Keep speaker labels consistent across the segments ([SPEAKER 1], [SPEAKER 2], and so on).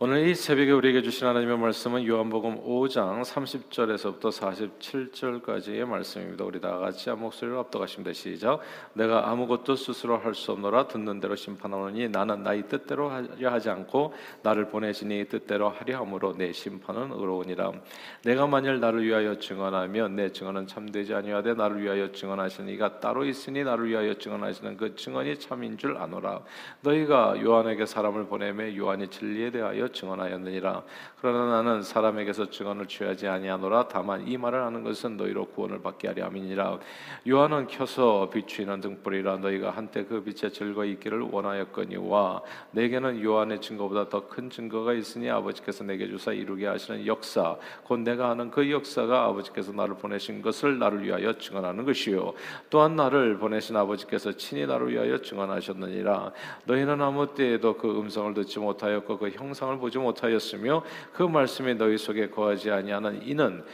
[SPEAKER 1] 오늘 이 새벽에 우리에게 주신 하나님의 말씀은 요한복음 5장 30절에서부터 47절까지의 말씀입니다. 우리 다 같이 한 목소리로 압도하십니다. 시작. 내가 아무것도 스스로 할 수 없노라 듣는 대로 심판하노니 나는 나의 뜻대로 하려 하지 않고 나를 보내시니 뜻대로 하려 함으로 내 심판은 의로우니라. 내가 만일 나를 위하여 증언하면 내 증언은 참되지 아니하되 나를 위하여 증언하시는 이가 따로 있으니 나를 위하여 증언하시는 그 증언이 참인 줄 아노라. 너희가 요한에게 사람을 보내매 요한이 진리에 대하여 증언하였느니라. 그러나 나는 사람에게서 증언을 취하지 아니하노라. 다만 이 말을 하는 것은 너희로 구원을 받게 하려 함이니라. 요한은 켜서 비추이는 등불이라 너희가 한때 그 빛에 즐거이 있기를 원하였거니와 내게는 요한의 증거보다 더 큰 증거가 있으니 아버지께서 내게 주사 이루게 하시는 역사 곧 내가 하는 그 역사가 아버지께서 나를 보내신 것을 나를 위하여 증언하는 것이요. 또한 나를 보내신 아버지께서 친히 나를 위하여 증언하셨느니라. 너희는 아무 때에도 그 음성을 듣지 못하였고 그 형상을 보지 못하였으며 그 말씀이 너희 속에 거하지 아니하는 이는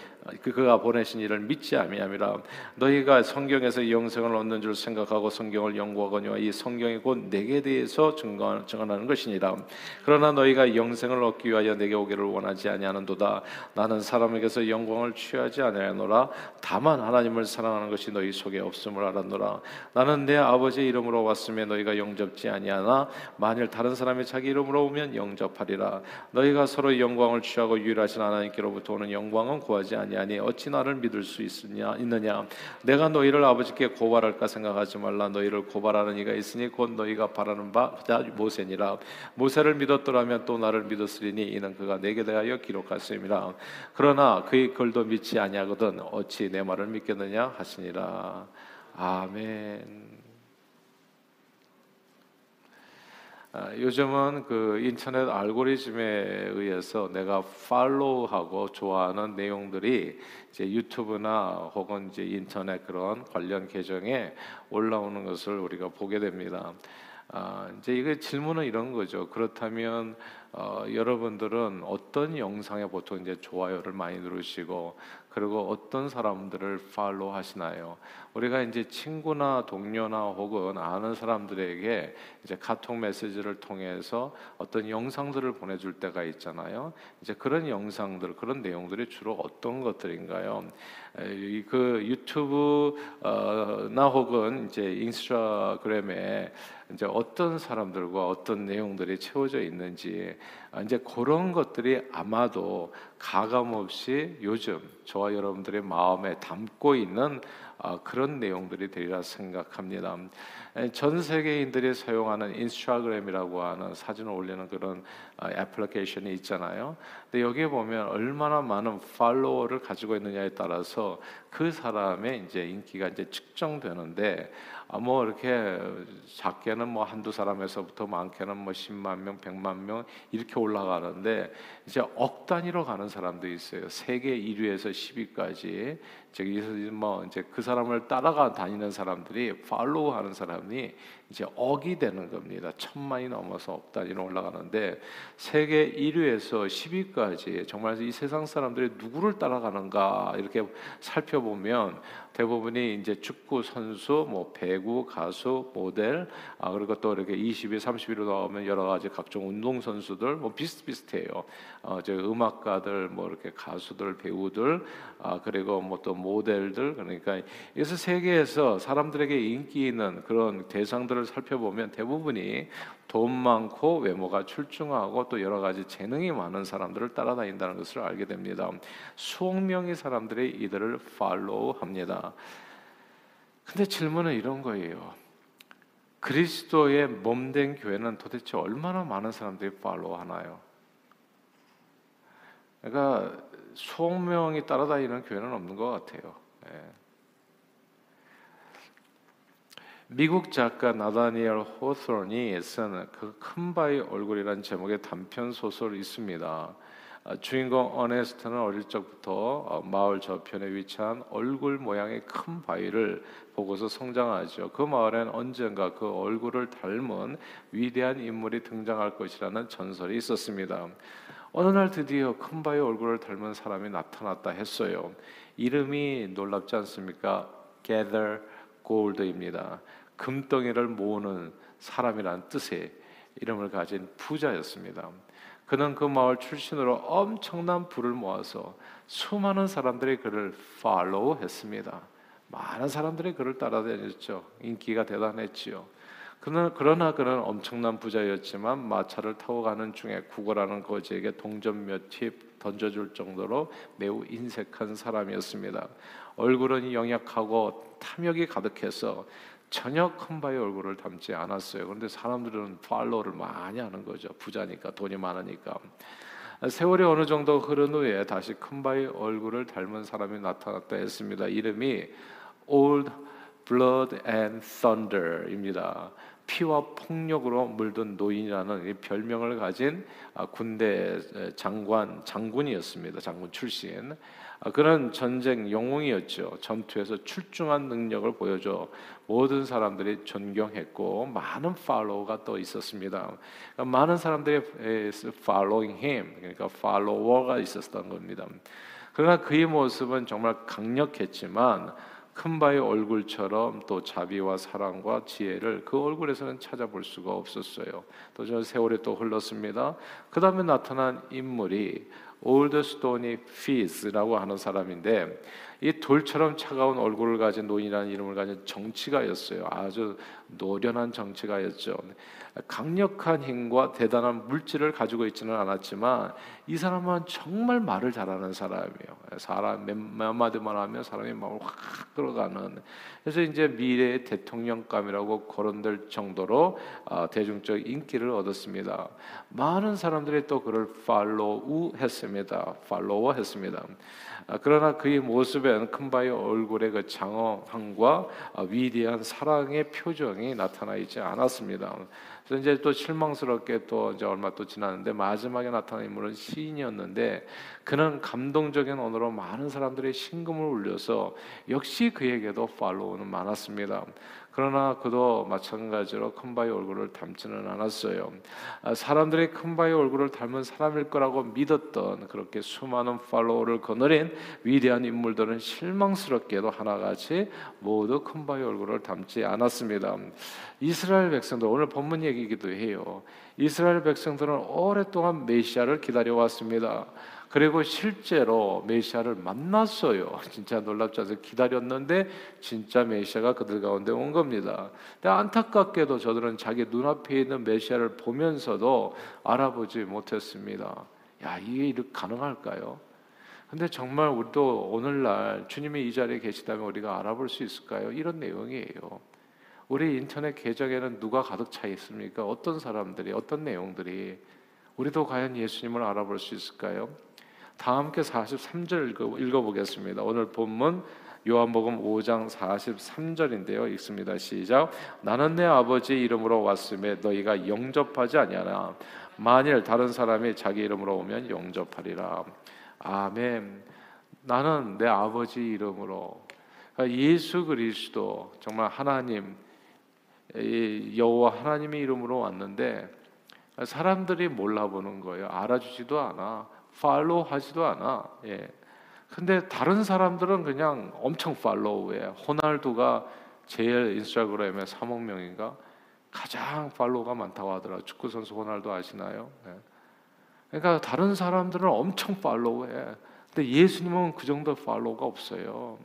[SPEAKER 1] 그 그가 보내신 이를 믿지 아니함이라. 너희가 성경에서 영생을 얻는 줄 생각하고 성경을 연구하거니와 이 성경이 곧 내게 대해서 증언하는 것이니라. 그러나 너희가 영생을 얻기 위하여 내게 오기를 원하지 아니하는도다. 나는 사람에게서 영광을 취하지 아니하노라. 다만 하나님을 사랑하는 것이 너희 속에 없음을 알았노라. 나는 내 아버지 이름으로 왔으며 너희가 영접지 아니하나 만일 다른 사람이 자기 이름으로 오면 영접하리라. 너희가 서로 영광을 취하고 유일하신 하나님께로부터 오는 영광은 구하지 아니 아니하니 어찌 나를 믿을 수 있느냐 있느냐. 내가 너희를 아버지께 고발할까 생각하지 말라. 너희를 고발하는 이가 있으니 곧 너희가 바라는 바 모세니라. 모세를 믿었더라면 또 나를 믿었으리니 이는 그가 내게 대하여 기록하였음이라. 그러나 그의 글도 믿지 아니하거든 어찌 내 말을 믿겠느냐 하시니라. 아멘. 아, 요즘은 그 인터넷 알고리즘에 의해서 내가 팔로우하고 좋아하는 내용들이 이제 유튜브나 혹은 이제 인터넷 그런 관련 계정에 올라오는 것을 우리가 보게 됩니다. 아, 이제 이게 질문은 이런 거죠. 그렇다면 어, 여러분들은 어떤 영상에 보통 이제 좋아요를 많이 누르시고 그리고 어떤 사람들을 팔로우 하시나요? 우리가 이제 친구나 동료나 혹은 아는 사람들에게 이제 카톡 메시지를 통해서 어떤 영상들을 보내줄 때가 있잖아요. 이제 그런 영상들, 그런 내용들이 주로 어떤 것들인가요? 그 유튜브나 혹은 이제 인스타그램에 이제 어떤 사람들과 어떤 내용들이 채워져 있는지 아, 이제 그런 것들이 아마도 가감 없이 요즘 저와 여러분들의 마음에 담고 있는 아, 그런 내용들이 되리라 생각합니다. 전 세계인들이 사용하는 인스타그램이라고 하는 사진을 올리는 그런 아, 애플리케이션이 있잖아요. 근데 여기에 보면 얼마나 많은 팔로워를 가지고 있느냐에 따라서 그 사람의 이제 인기가 이제 측정되는데 아, 뭐 이렇게 작게는 뭐 한두 사람에서부터 많게는 뭐 10만 명, 100만 명 이렇게 올라가는데 이제 억 단위로 가는 사람도 있어요. 세계 1위에서 10위까지 저기 뭐 이제 그 사람을 따라가 다니는 사람들이 팔로우하는 사람 이 이제 억이 되는 겁니다. 천만이 넘어서 억 단위로 올라가는데 세계 1위에서 10위까지 정말 이 세상 사람들이 누구를 따라가는가 이렇게 살펴보면 대부분이 이제 축구 선수, 뭐 배구, 가수, 모델, 아 그리고 또 이렇게 20위, 30위로 나오면 여러 가지 각종 운동 선수들 뭐 비슷비슷해요. 어, 저 음악가들, 뭐 이렇게 가수들, 배우들, 아 그리고 뭐 또 모델들 그러니까 그래서 세계에서 사람들에게 인기 있는 그런 대상들을 살펴보면 대부분이 돈 많고 외모가 출중하고 또 여러 가지 재능이 많은 사람들을 따라다닌다는 것을 알게 됩니다. 수억 명의 사람들이 이들을 팔로우합니다. 근데 질문은 이런 거예요. 그리스도의 몸된 교회는 도대체 얼마나 많은 사람들이 팔로우하나요? 그러니까 수억 명이 따라다니는 교회는 없는 것 같아요. 예. 미국 작가 나다니엘 호스론이 쓴 그 큰 바위 얼굴이라는 제목의 단편 소설이 있습니다. 아, 주인공 어네스트는 어릴 적부터 어, 마을 저편에 위치한 얼굴 모양의 큰 바위를 보고서 성장하죠. 그 마을엔 언젠가 그 얼굴을 닮은 위대한 인물이 등장할 것이라는 전설이 있었습니다. 어느 날 드디어 큰 바위 얼굴을 닮은 사람이 나타났다 했어요. 이름이 놀랍지 않습니까? Gather Gold입니다. 금덩이를 모으는 사람이라는 뜻의 이름을 가진 부자였습니다. 그는 그 마을 출신으로 엄청난 부를 모아서 수많은 사람들이 그를 팔로우 했습니다. 많은 사람들이 그를 따라다녔죠. 인기가 대단했지요. 그는 그러나 그는 엄청난 부자였지만 마차를 타고 가는 중에 구걸하는 거지에게 동전 몇 팁 던져줄 정도로 매우 인색한 사람이었습니다. 얼굴은 영약하고 탐욕이 가득해서 전혀 컴바의 얼굴을 닮지 않았어요. 그런데 사람들은 팔로우를 많이 하는 거죠. 부자니까 돈이 많으니까. 세월이 어느 정도 흐른 후에 다시 컴바의 얼굴을 닮은 사람이 나타났다 했습니다. 이름이 Old Blood and Thunder입니다. 피와 폭력으로 물든 노인이라는 별명을 가진 아, 군대 장관 장군이었습니다. 장군 출신. 아, 그런 전쟁 영웅이었죠. 전투에서 출중한 능력을 보여줘 모든 사람들이 존경했고 많은 팔로워가 또 있었습니다. 그러니까 많은 사람들이 following him, 그러니까 follower가 있었던 겁니다. 그러나 그의 모습은 정말 강력했지만 큰 바위 얼굴처럼 또 자비와 사랑과 지혜를 그 얼굴에서는 찾아볼 수가 없었어요. 또 저 세월이 또 흘렀습니다. 그 다음에 나타난 인물이 Old Stony Phiz라고 하는 사람인데 이 돌처럼 차가운 얼굴을 가진 노인이라는 이름을 가진 정치가였어요. 아주 노련한 정치가였죠. 강력한 힘과 대단한 물질을 가지고 있지는 않았지만 이 사람은 정말 말을 잘하는 사람이에요. 사람 몇, 몇 마디만 하면 사람이 마음을 확 들어가는. 그래서 이제 미래의 대통령감이라고 거론될 정도로 어, 대중적 인기를 얻었습니다. 많은 사람들이 또 그를 팔로우했습니다. 팔로워했습니다. 아, 그러나 그의 모습 엔 큰바의 얼굴의 그 장엄함과 아, 위대한 사랑의 표정이 나타나 있지 않았습니다. 그래서 이제 또 실망스럽게 또 이제 얼마 또 지났는데 마지막에 나타난 인물은 시인이었는데 그는 감동적인 언어로 많은 사람들의 심금을 울려서 역시 그에게도 팔로우는 많았습니다. 그러나 그도 마찬가지로 큰바의 얼굴을 닮지는 않았어요. 아, 사람들이 큰바의 얼굴을 닮은 사람일 거라고 믿었던 그렇게 수많은 팔로워를 거느린 위대한 인물들은 실망스럽게도 하나같이 모두 큰바의 얼굴을 닮지 않았습니다. 이스라엘 백성들 오늘 본문 얘기기도 해요. 이스라엘 백성들은 오랫동안 메시아를 기다려왔습니다. 그리고 실제로 메시아를 만났어요. 진짜 놀랍지 않아서 기다렸는데 진짜 메시아가 그들 가운데 온 겁니다. 근데 안타깝게도 저들은 자기 눈앞에 있는 메시아를 보면서도 알아보지 못했습니다. 야, 이게 이렇게 가능할까요? 근데 정말 우리도 오늘날 주님이 이 자리에 계시다면 우리가 알아볼 수 있을까요? 이런 내용이에요. 우리 인터넷 계정에는 누가 가득 차 있습니까? 어떤 사람들이, 어떤 내용들이 우리도 과연 예수님을 알아볼 수 있을까요? 다 함께 43절 읽어, 읽어보겠습니다. 오늘 본문 요한복음 5장 43절인데요. 읽습니다. 시작. 나는 내 아버지 이름으로 왔음에 너희가 영접하지 아니하나 만일 다른 사람이 자기 이름으로 오면 영접하리라. 아멘. 나는 내 아버지 이름으로 그러니까 예수 그리스도 정말 하나님 여호와 하나님의 이름으로 왔는데 사람들이 몰라보는 거예요. 알아주지도 않아. 팔로우 하지도 않아. 예. 근데 다른 사람들은 그냥 엄청 팔로우해. 호날두가 제일 인스타그램에 3억 명인가 가장 팔로우가 많다고 하더라. 축구 선수 호날두 아시나요? 예. 그러니까 다른 사람들은 엄청 팔로우해. 근데 예수님은 그 정도 팔로우가 없어요.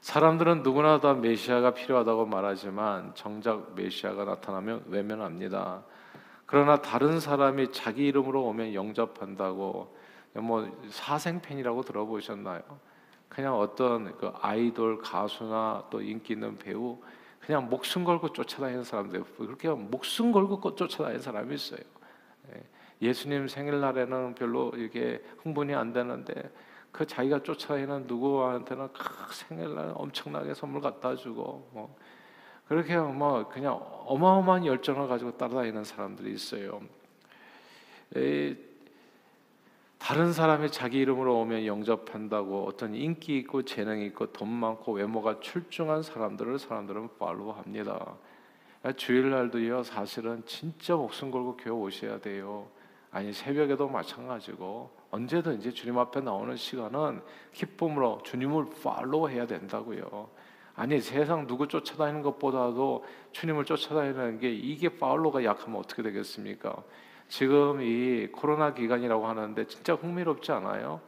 [SPEAKER 1] 사람들은 누구나 다 메시아가 필요하다고 말하지만 정작 메시아가 나타나면 외면합니다. 그러나 다른 사람이 자기 이름으로 오면 영접한다고 뭐 사생팬이라고 들어보셨나요? 그냥 어떤 그 아이돌 가수나 또 인기 있는 배우 그냥 목숨 걸고 쫓아다니는 사람들 그렇게 목숨 걸고 쫓아다니는 사람이 있어요. 예. 예수님 생일날에는 별로 이게 흥분이 안 되는데 그 자기가 쫓아다니는 누구한테는 생일날 엄청나게 선물 갖다 주고 뭐 그렇게 뭐 그냥 어마어마한 열정을 가지고 따라다니는 사람들이 있어요. 다른 사람이 자기 이름으로 오면 영접한다고 어떤 인기 있고 재능 있고 돈 많고 외모가 출중한 사람들을 사람들은 팔로우합니다. 주일날도요 사실은 진짜 목숨 걸고 교회 오셔야 돼요. 아니 새벽에도 마찬가지고 언제든지 주님 앞에 나오는 시간은 기쁨으로 주님을 팔로우해야 된다고요. 아니 세상 누구 쫓아다니는 것보다도 주님을 쫓아다니는 게 이게 파울로가 약하면 어떻게 되겠습니까? 지금 이 코로나 기간이라고 하는데 진짜 흥미롭지 않아요?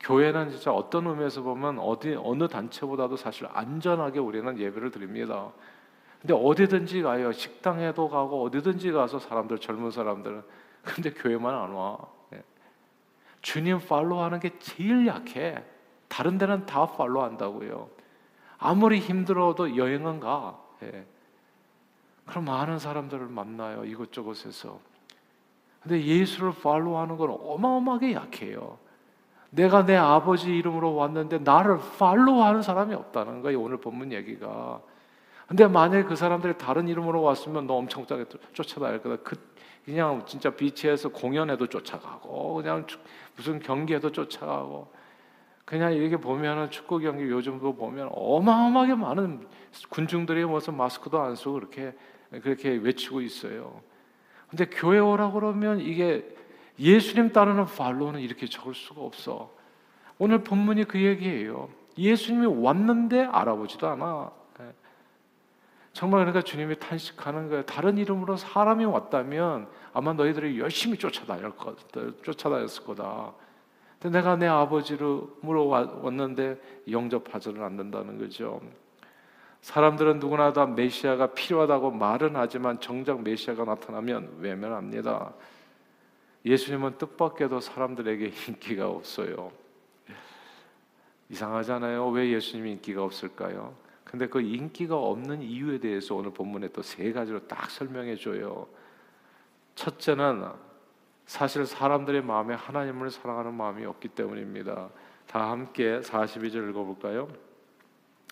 [SPEAKER 1] 교회는 진짜 어떤 의미에서 보면 어디 어느 단체보다도 사실 안전하게 우리는 예배를 드립니다. 근데 어디든지 가요. 식당에도 가고 어디든지 가서 사람들 젊은 사람들은 근데 교회만 안 와. 예. 주님 팔로우하는 게 제일 약해. 다른 데는 다 팔로우한다고요. 아무리 힘들어도 여행은 가. 예. 그럼 많은 사람들을 만나요. 이곳저곳에서. 근데 예수를 팔로우하는 건 어마어마하게 약해요. 내가 내 아버지 이름으로 왔는데 나를 팔로우하는 사람이 없다는 거예요. 오늘 본문 얘기가. 근데 만약에 그 사람들이 다른 이름으로 왔으면 너 엄청 짜게 쫓아다닐 거다. 그 그냥 진짜 비치에서 공연에도 쫓아가고 그냥 무슨 경기에도 쫓아가고 그냥 이렇게 보면은 축구 경기 요즘도 보면 어마어마하게 많은 군중들이 무슨 마스크도 안 쓰고 그렇게 그렇게 외치고 있어요. 근데 교회 오라 그러면 이게 예수님 따르는 팔로는 이렇게 적을 수가 없어. 오늘 본문이 그 얘기예요. 예수님이 왔는데 알아보지도 않아. 예. 정말 그러니까 주님이 탄식하는 거예요. 다른 이름으로 사람이 왔다면 아마 너희들이 열심히 쫓아다닐 거, 쫓아다녔을 거다. 근데 내가 내 아버지로 왔는데 영접하지는 않는다는 거죠. 사람들은 누구나 다 메시아가 필요하다고 말은 하지만 정작 메시아가 나타나면 외면합니다. 예수님은 뜻밖에도 사람들에게 인기가 없어요. 이상하잖아요. 왜 예수님이 인기가 없을까요? 근데 그 인기가 없는 이유에 대해서 오늘 본문에 또 세 가지로 딱 설명해 줘요. 첫째는 사실 사람들의 마음에 하나님을 사랑하는 마음이 없기 때문입니다. 다 함께 42절 읽어볼까요?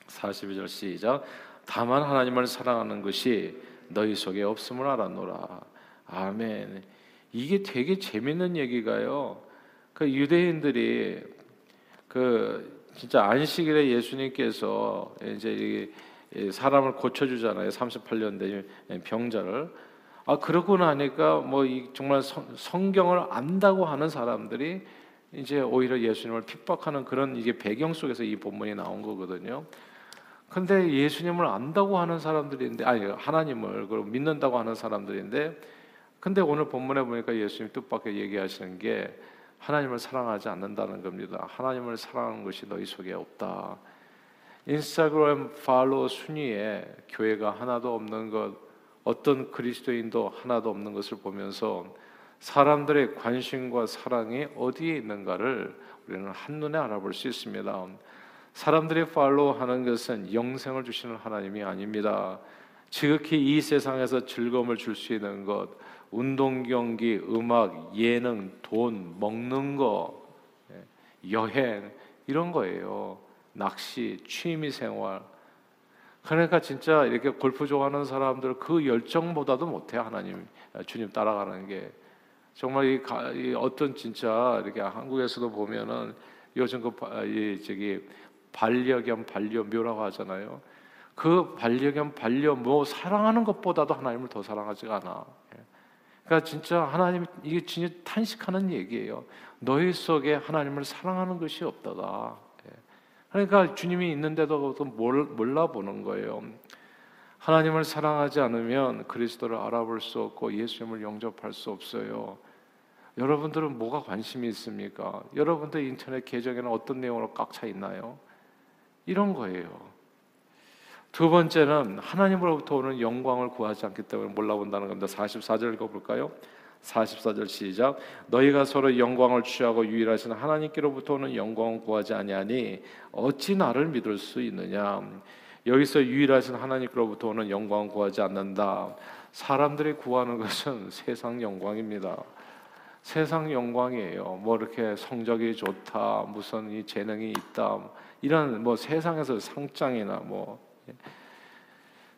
[SPEAKER 1] 42절 시작. 다만 하나님을 사랑하는 것이 너희 속에 없음을 알았노라. 아멘. 이게 되게 재밌는 얘기가요. 그 유대인들이 그 진짜 안식일에 예수님께서 이제 사람을 고쳐주잖아요. 38년 된 병자를. 아 그러고 나니까 뭐 정말 성 경을 안다고 하는 사람들이 이제 오히려 예수님을 핍박하는 그런 이게 배경 속에서 이 본문이 나온 거거든요. 근데 예수님을 안다고 하는 사람들인데 아니 하나님을 그걸 믿는다고 하는 사람들인데 근데 오늘 본문에 보니까 예수님 뜻밖의 얘기하시는 게 하나님을 사랑하지 않는다는 겁니다. 하나님을 사랑하는 것이 너희 속에 없다. 인스타그램 팔로워 순위에 교회가 하나도 없는 것, 어떤 그리스도인도 하나도 없는 것을 보면서 사람들의 관심과 사랑이 어디에 있는가를 우리는 한눈에 알아볼 수 있습니다. 사람들이 팔로우하는 것은 영생을 주시는 하나님이 아닙니다. 지극히 이 세상에서 즐거움을 줄 수 있는 것, 운동 경기, 음악, 예능, 돈, 먹는 거, 예, 여행 이런 거예요. 낚시, 취미 생활. 그러니까 진짜 이렇게 골프 좋아하는 사람들 그 열정보다도 못해 하나님 주님 따라가는 게 정말 이, 이 어떤 진짜 이렇게 한국에서도 보면은 요즘 그이 저기 반려견 반려묘라고 하잖아요. 그 반려견 반려묘 사랑하는 것보다도 하나님을 더 사랑하지가 않아. 예. 그러니까 진짜 하나님 이게 진짜 탄식하는 얘기예요. 너희 속에 하나님을 사랑하는 것이 없다가. 예. 그러니까 주님이 있는데도 몰라 보는 거예요. 하나님을 사랑하지 않으면 그리스도를 알아볼 수 없고 예수님을 영접할 수 없어요. 여러분들은 뭐가 관심이 있습니까? 여러분들 인터넷 계정에는 어떤 내용으로 꽉 차 있나요? 이런 거예요. 두 번째는 하나님으로부터 오는 영광을 구하지 않기 때문에 몰라본다는 겁니다. 44절 읽어볼까요? 44절 시작. 너희가 서로 영광을 취하고 유일하신 하나님께로부터 오는 영광을 구하지 아니하니 어찌 나를 믿을 수 있느냐? 여기서 유일하신 하나님께로부터 오는 영광을 구하지 않는다. 사람들이 구하는 것은 세상 영광입니다. 세상 영광이에요. 뭐 이렇게 성적이 좋다, 무슨 이 재능이 있다, 이런 뭐 세상에서 상장이나 뭐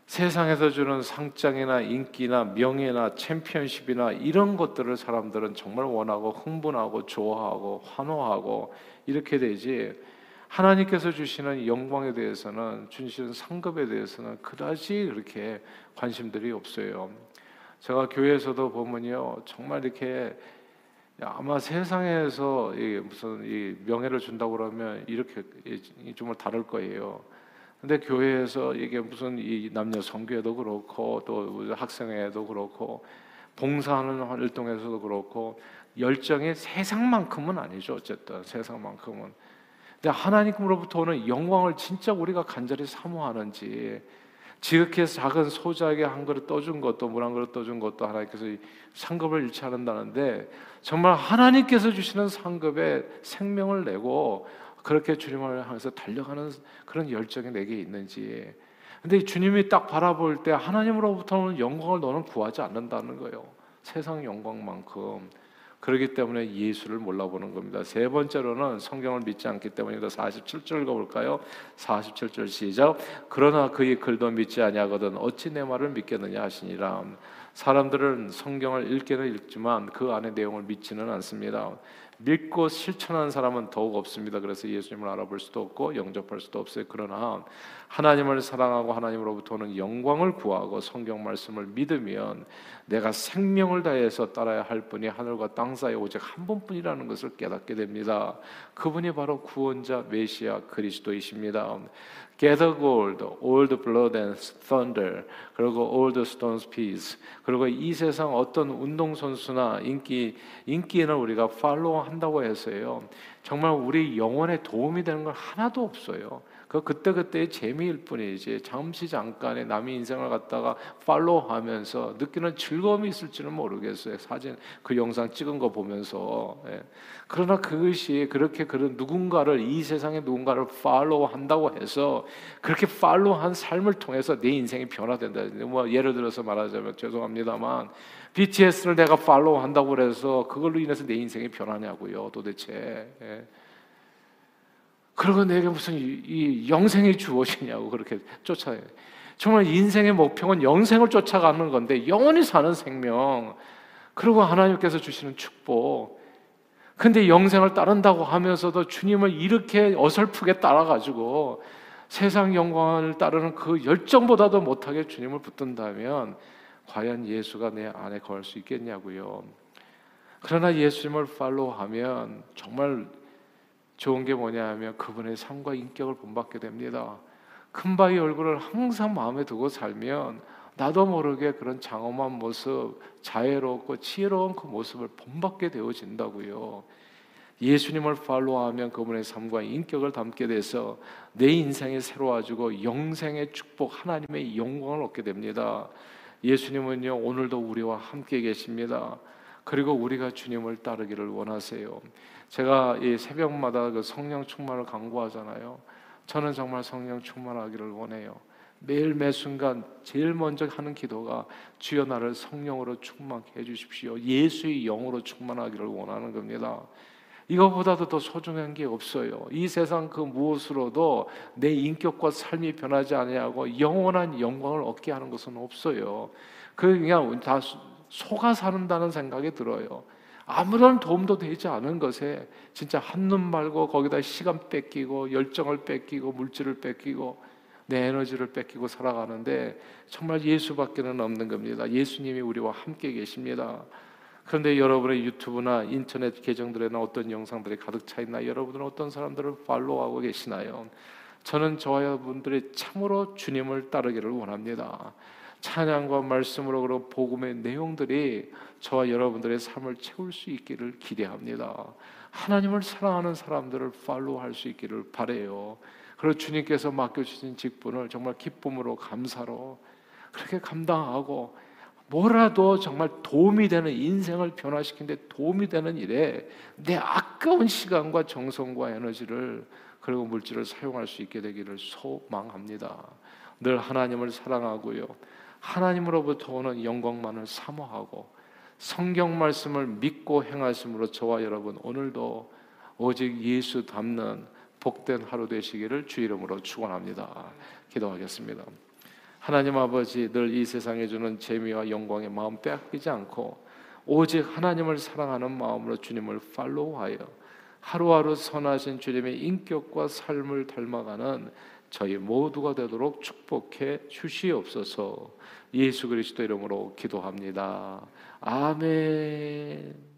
[SPEAKER 1] 세상에서 주는 상장이나 인기나 명예나 챔피언십이나 이런 것들을 사람들은 정말 원하고 흥분하고 좋아하고 환호하고 이렇게 되지 하나님께서 주시는 영광에 대해서는 주시는 상급에 대해서는 그다지 그렇게 관심들이 없어요. 제가 교회에서도 보면요 정말 이렇게 아마 세상에서 무슨 이 명예를 준다고 그러면 이렇게 좀 다를 거예요. 근데 교회에서 이게 무슨 이 남녀 성교회도 그렇고 또 학생회도 그렇고 봉사하는 활동에서도 그렇고 열정이 세상만큼은 아니죠. 어쨌든 세상만큼은. 근데 하나님으로부터 오는 영광을 진짜 우리가 간절히 사모하는지 지극히 작은 소자에게 한 그릇 떠준 것도 물 한 그릇 떠준 것도 하나님께서 상급을 않는다는데 정말 하나님께서 주시는 상급에 생명을 내고 그렇게 주님을 향해서 달려가는 그런 열정이 내게 있는지 근데 주님이 딱 바라볼 때 하나님으로부터 오는 영광을 너는 구하지 않는다는 거예요. 세상 영광만큼. 그렇기 때문에 예수를 몰라보는 겁니다. 세 번째로는 성경을 믿지 않기 때문입니다. 47절 읽어볼까요? 47절 시작. 그러나 그의 글도 믿지 아니하거든 어찌 내 말을 믿겠느냐 하시니라. 사람들은 성경을 읽기는 읽지만 그 안의 내용을 믿지는 않습니다. 믿고 실천하는 사람은 더욱 없습니다. 그래서 예수님을 알아볼 수도 없고 영접할 수도 없어요. 그러나 하나님을 사랑하고 하나님으로부터 오는 영광을 구하고 성경 말씀을 믿으면 내가 생명을 다해서 따라야 할 분이 하늘과 땅 사이에 오직 한 분뿐이라는 것을 깨닫게 됩니다. 그분이 바로 구원자 메시아 그리스도이십니다. Gather gold, the blood and thunder, 그리고 the stones peace. 그리고 이 세상 어떤 운동 선수나 인기 인기는 우리가 팔로우 한다고 해서요. 정말 우리 영혼에 도움이 되는 건 하나도 없어요. 그 그때 그때의 재미일 뿐이지 잠시 잠깐에 남의 인생을 갖다가 팔로우하면서 느끼는 즐거움이 있을지는 모르겠어요. 사진 그 영상 찍은 거 보면서 예. 그러나 그것이 그렇게 그런 누군가를 이 세상의 누군가를 팔로우한다고 해서 그렇게 팔로우한 삶을 통해서 내 인생이 변화된다. 뭐 예를 들어서 말하자면 죄송합니다만 BTS를 내가 팔로우한다고 그래서 그걸로 인해서 내 인생이 변하냐고요. 도대체. 예. 그리고 내게 무슨 이, 이 영생이 주어지냐고 그렇게 쫓아요. 정말 인생의 목표는 영생을 쫓아가는 건데 영원히 사는 생명. 그리고 하나님께서 주시는 축복. 근데 영생을 따른다고 하면서도 주님을 이렇게 어설프게 따라가지고 세상 영광을 따르는 그 열정보다도 못하게 주님을 붙든다면 과연 예수가 내 안에 거할 수 있겠냐고요. 그러나 예수님을 팔로우하면 정말 좋은 게 뭐냐 하면 그분의 삶과 인격을 본받게 됩니다. 큰 바위 얼굴을 항상 마음에 두고 살면 나도 모르게 그런 장엄한 모습, 자애롭고 지혜로운 그 모습을 본받게 되어진다고요. 예수님을 팔로우하면 그분의 삶과 인격을 담게 돼서 내 인생이 새로워지고 영생의 축복, 하나님의 영광을 얻게 됩니다. 예수님은요 오늘도 우리와 함께 계십니다. 그리고 우리가 주님을 따르기를 원하세요. 제가 이 새벽마다 그 성령 충만을 강구하잖아요. 저는 정말 성령 충만하기를 원해요. 매일 매 순간 제일 먼저 하는 기도가 주여 나를 성령으로 충만케 해 주십시오. 예수의 영으로 충만하기를 원하는 겁니다. 이거보다도 더 소중한 게 없어요. 이 세상 그 무엇으로도 내 인격과 삶이 변하지 아니하고 영원한 영광을 얻게 하는 것은 없어요. 그 그냥 다 속아 사는다는 생각이 들어요. 아무런 도움도 되지 않은 것에 진짜 한눈 말고 거기다 시간 뺏기고 열정을 뺏기고 물질을 뺏기고 내 에너지를 뺏기고 살아가는데 정말 예수밖에는 없는 겁니다. 예수님이 우리와 함께 계십니다. 그런데 여러분의 유튜브나 인터넷 계정들에는 어떤 영상들이 가득 차 있나? 여러분은 어떤 사람들을 팔로우하고 계시나요? 저는 저와 여러분들이 참으로 주님을 따르기를 원합니다. 찬양과 말씀으로 그런 복음의 내용들이 저와 여러분들의 삶을 채울 수 있기를 기대합니다. 하나님을 사랑하는 사람들을 팔로우할 수 있기를 바래요. 그리고 주님께서 맡겨주신 직분을 정말 기쁨으로 감사로 그렇게 감당하고 뭐라도 정말 도움이 되는 인생을 변화시키는데 도움이 되는 일에 내 아까운 시간과 정성과 에너지를 그리고 물질을 사용할 수 있게 되기를 소망합니다. 늘 하나님을 사랑하고요. 하나님으로부터 오는 영광만을 사모하고 성경 말씀을 믿고 행하심으로 저와 여러분 오늘도 오직 예수 닮는 복된 하루 되시기를 주 이름으로 축원합니다. 기도하겠습니다. 하나님 아버지 늘 이 세상에 주는 재미와 영광의 마음 빼앗기지 않고 오직 하나님을 사랑하는 마음으로 주님을 팔로우하여 하루하루 선하신 주님의 인격과 삶을 닮아가는 저희 모두가 되도록 축복해 주시옵소서. 예수 그리스도 이름으로 기도합니다. 아멘.